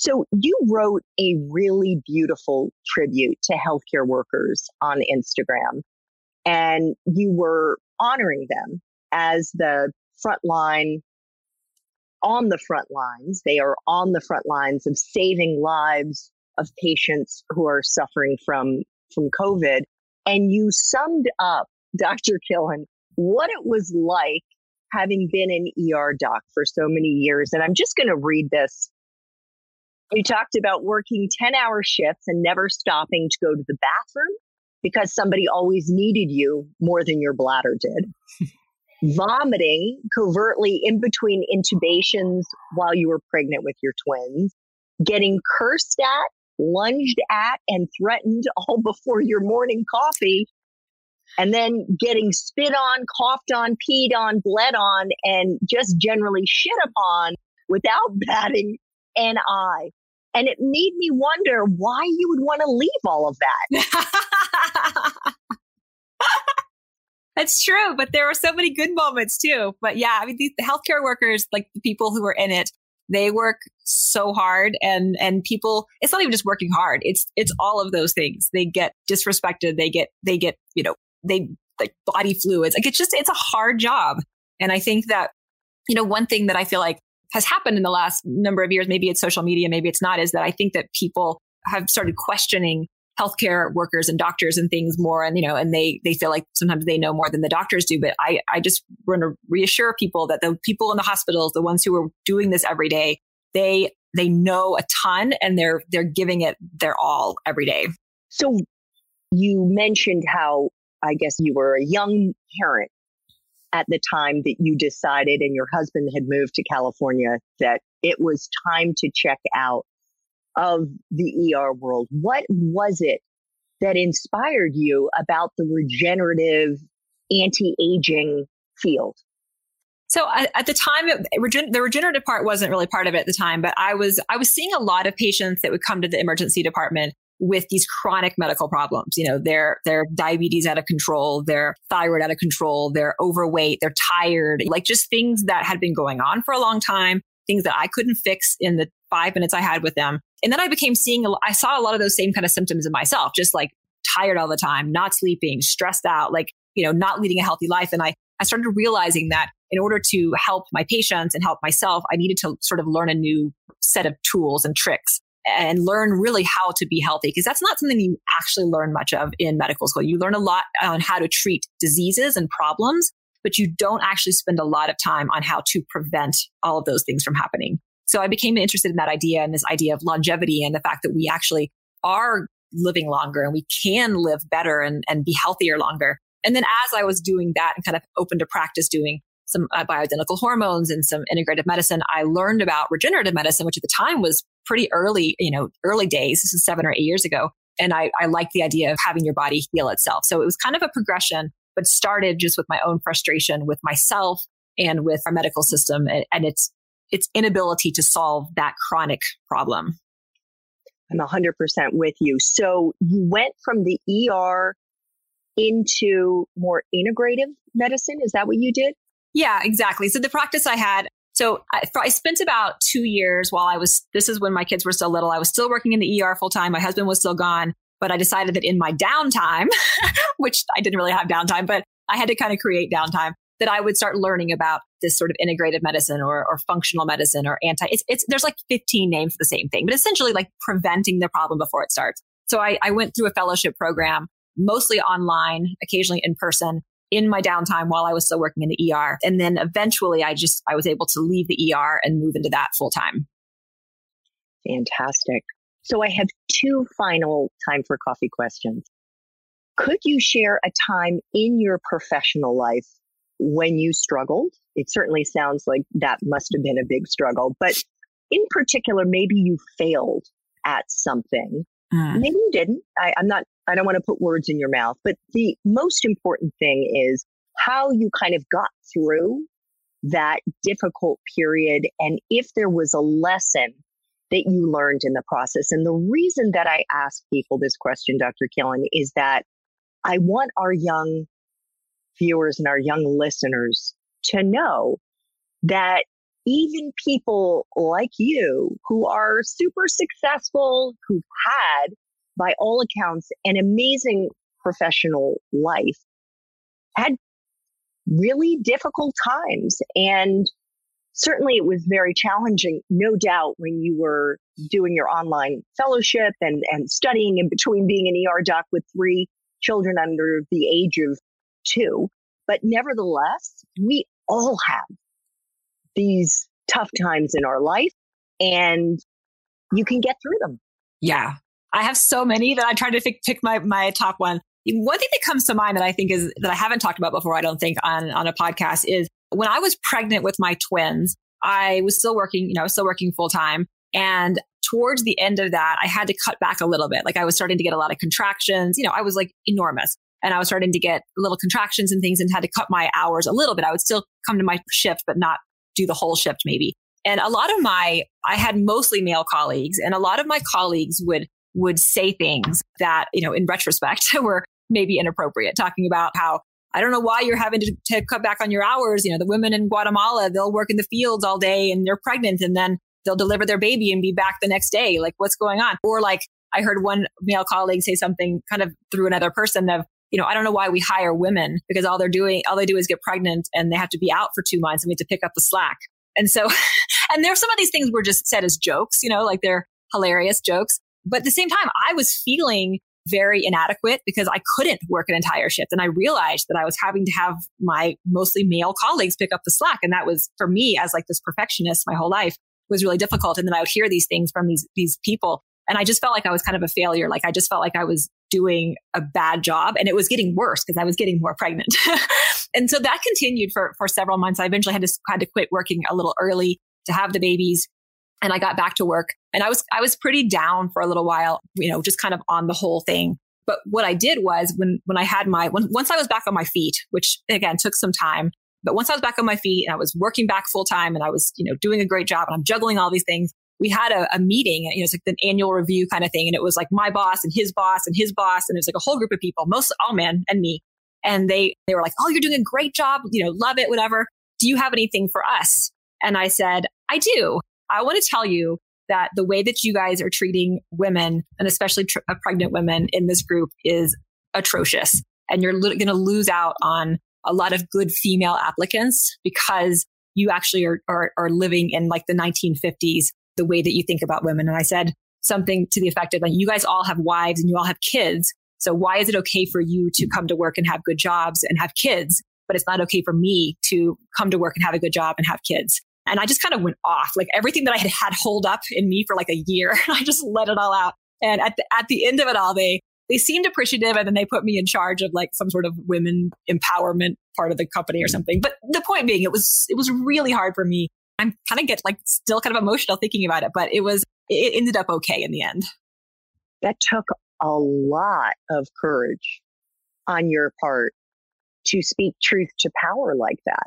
So you wrote a really beautiful tribute to healthcare workers on Instagram and you were honoring them as the front line on the front lines. They are on the front lines of saving lives of patients who are suffering from, from COVID. And you summed up, Dr. Killen, what it was like having been an ER doc for so many years. And I'm just going to read this you talked about working 10 hour shifts and never stopping to go to the bathroom because somebody always needed you more than your bladder did. Vomiting covertly in between intubations while you were pregnant with your twins. Getting cursed at, lunged at, and threatened all before your morning coffee. And then getting spit on, coughed on, peed on, bled on, and just generally shit upon without batting an eye. And it made me wonder why you would want to leave all of that. That's true, but there were so many good moments too. But yeah, I mean, these the healthcare workers, like the people who are in it, they work so hard and and people it's not even just working hard it's it's all of those things they get disrespected they get they get you know they like body fluids like it's just it's a hard job and i think that you know one thing that i feel like has happened in the last number of years, maybe it's social media, maybe it's not, is that I think that people have started questioning healthcare workers and doctors and things more and you know and they they feel like sometimes they know more than the doctors do. But i i just want to reassure people that the people in the hospitals the ones who are doing this every day they they know a ton and they're they're giving it their all every day. So you mentioned how i guess you were a young parent at the time that you decided and your husband had moved to California that it was time to check out of the ER world? What was it that inspired you about the regenerative anti aging field? So at the time, the regenerative part wasn't really part of it at the time, but I was I was seeing a lot of patients that would come to the emergency department with these chronic medical problems. You know, their their diabetes out of control, their thyroid out of control, they're overweight, they're tired, like just things that had been going on for a long time, things that I couldn't fix in the five minutes I had with them. And then I became seeing, I saw a lot of those same kind of symptoms in myself, just like tired all the time, not sleeping, stressed out, like, you know, not leading a healthy life. And I, I started realizing that in order to help my patients and help myself, I needed to sort of learn a new set of tools and tricks and learn really how to be healthy because that's not something you actually learn much of in medical school. You learn a lot on how to treat diseases and problems, but you don't actually spend a lot of time on how to prevent all of those things from happening. So I became interested in that idea and this idea of longevity and the fact that we actually are living longer and we can live better and, and be healthier longer. And then as I was doing that and kind of open to practice doing some uh, bioidentical hormones and some integrative medicine, I learned about regenerative medicine, which at the time was pretty early, you know, early days. This is seven or eight years ago. And I, I like the idea of having your body heal itself. So it was kind of a progression, but started just with my own frustration with myself and with our medical system. And, and it's, its inability to solve that chronic problem. I'm 100% with you. So you went from the ER into more integrative medicine. Is that what you did? Yeah, exactly. So the practice I had, so I, I, spent about two years while I was, this is when my kids were still little. I was still working in the ER full time. My husband was still gone, but I decided that in my downtime, which I didn't really have downtime, but I had to kind of create downtime that I would start learning about this sort of integrative medicine or, or functional medicine or anti, it's, it's, there's like 15 names for the same thing, but essentially like preventing the problem before it starts. So I, I went through a fellowship program, mostly online, occasionally in person in my downtime while I was still working in the ER. And then eventually I just, I was able to leave the ER and move into that full time. Fantastic. So I have two final time for coffee questions. Could you share a time in your professional life when you struggled? It certainly sounds like that must have been a big struggle, but in particular, maybe you failed at something. Mm. Maybe you didn't. I, I'm not, I don't want to put words in your mouth, but the most important thing is how you kind of got through that difficult period and if there was a lesson that you learned in the process. And the reason that I ask people this question, Dr. Killen, is that I want our young viewers and our young listeners to know that even people like you who are super successful, who've had, by all accounts, an amazing professional life, had really difficult times. And certainly it was very challenging, no doubt, when you were doing your online fellowship and, and studying in between being an ER doc with three children under the age of two. But nevertheless, we all have these tough times in our life and you can get through them. Yeah. I have so many that I try to pick, pick my, my top one. One thing that comes to mind that I think is that I haven't talked about before, I don't think on, on a podcast is when I was pregnant with my twins, I was still working, you know, I was still working full time. And towards the end of that, I had to cut back a little bit. Like I was starting to get a lot of contractions. You know, I was like enormous and I was starting to get little contractions and things and had to cut my hours a little bit. I would still come to my shift, but not do the whole shift maybe. And a lot of my, I had mostly male colleagues and a lot of my colleagues would, would say things that, you know, in retrospect were maybe inappropriate, talking about how I don't know why you're having to, to cut back on your hours. You know, the women in Guatemala, they'll work in the fields all day and they're pregnant and then they'll deliver their baby and be back the next day. Like, what's going on? Or like, I heard one male colleague say something kind of through another person of, you know, I don't know why we hire women because all they're doing, all they do is get pregnant and they have to be out for two months and we have to pick up the slack. And so, and there some of these things were just said as jokes, you know, like they're hilarious jokes. But at the same time, I was feeling very inadequate because I couldn't work an entire shift. And I realized that I was having to have my mostly male colleagues pick up the slack. And that was for me as like this perfectionist my whole life was really difficult. And then I would hear these things from these, these people. And I just felt like I was kind of a failure. Like I just felt like I was doing a bad job and it was getting worse because I was getting more pregnant. and so that continued for, for several months. I eventually had to, had to quit working a little early to have the babies and I got back to work and I was, I was pretty down for a little while, you know, just kind of on the whole thing. But what I did was when, when I had my, when, once I was back on my feet, which again took some time, but once I was back on my feet and I was working back full time and I was, you know, doing a great job and I'm juggling all these things, we had a, a meeting, you know, it's like an annual review kind of thing. And it was like my boss and his boss and his boss. And it was like a whole group of people, most all men and me. And they, they were like, Oh, you're doing a great job. You know, love it, whatever. Do you have anything for us? And I said, I do. I want to tell you that the way that you guys are treating women and especially tr- uh, pregnant women in this group is atrocious. And you're going to lose out on a lot of good female applicants because you actually are, are, are living in like the 1950s the way that you think about women. And I said something to the effect of like, you guys all have wives and you all have kids. So why is it okay for you to come to work and have good jobs and have kids, but it's not okay for me to come to work and have a good job and have kids? And I just kind of went off like everything that I had had hold up in me for like a year. I just let it all out. And at the, at the end of it all, they, they seemed appreciative and then they put me in charge of like some sort of women empowerment part of the company or mm. something. But the point being, it was, it was really hard for me I'm kind of get like still kind of emotional thinking about it, but it was, it ended up okay in the end. That took a lot of courage on your part to speak truth to power like that.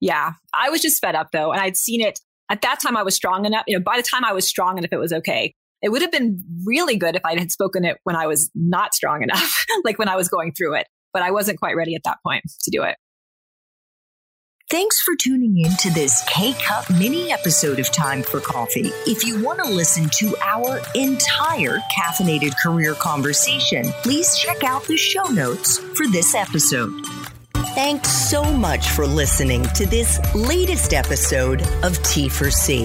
Yeah. I was just fed up though. And I'd seen it. at that time I was strong enough. You know, by the time I was strong enough, it was okay. It would have been really good if I had spoken it when I was not strong enough, like when I was going through it. But I wasn't quite ready at that point to do it. Thanks for tuning in to this K Cup mini episode of Time for Coffee. If you want to listen to our entire caffeinated career conversation, please check out the show notes for this episode. Thanks so much for listening to this latest episode of T for C.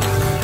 Bye.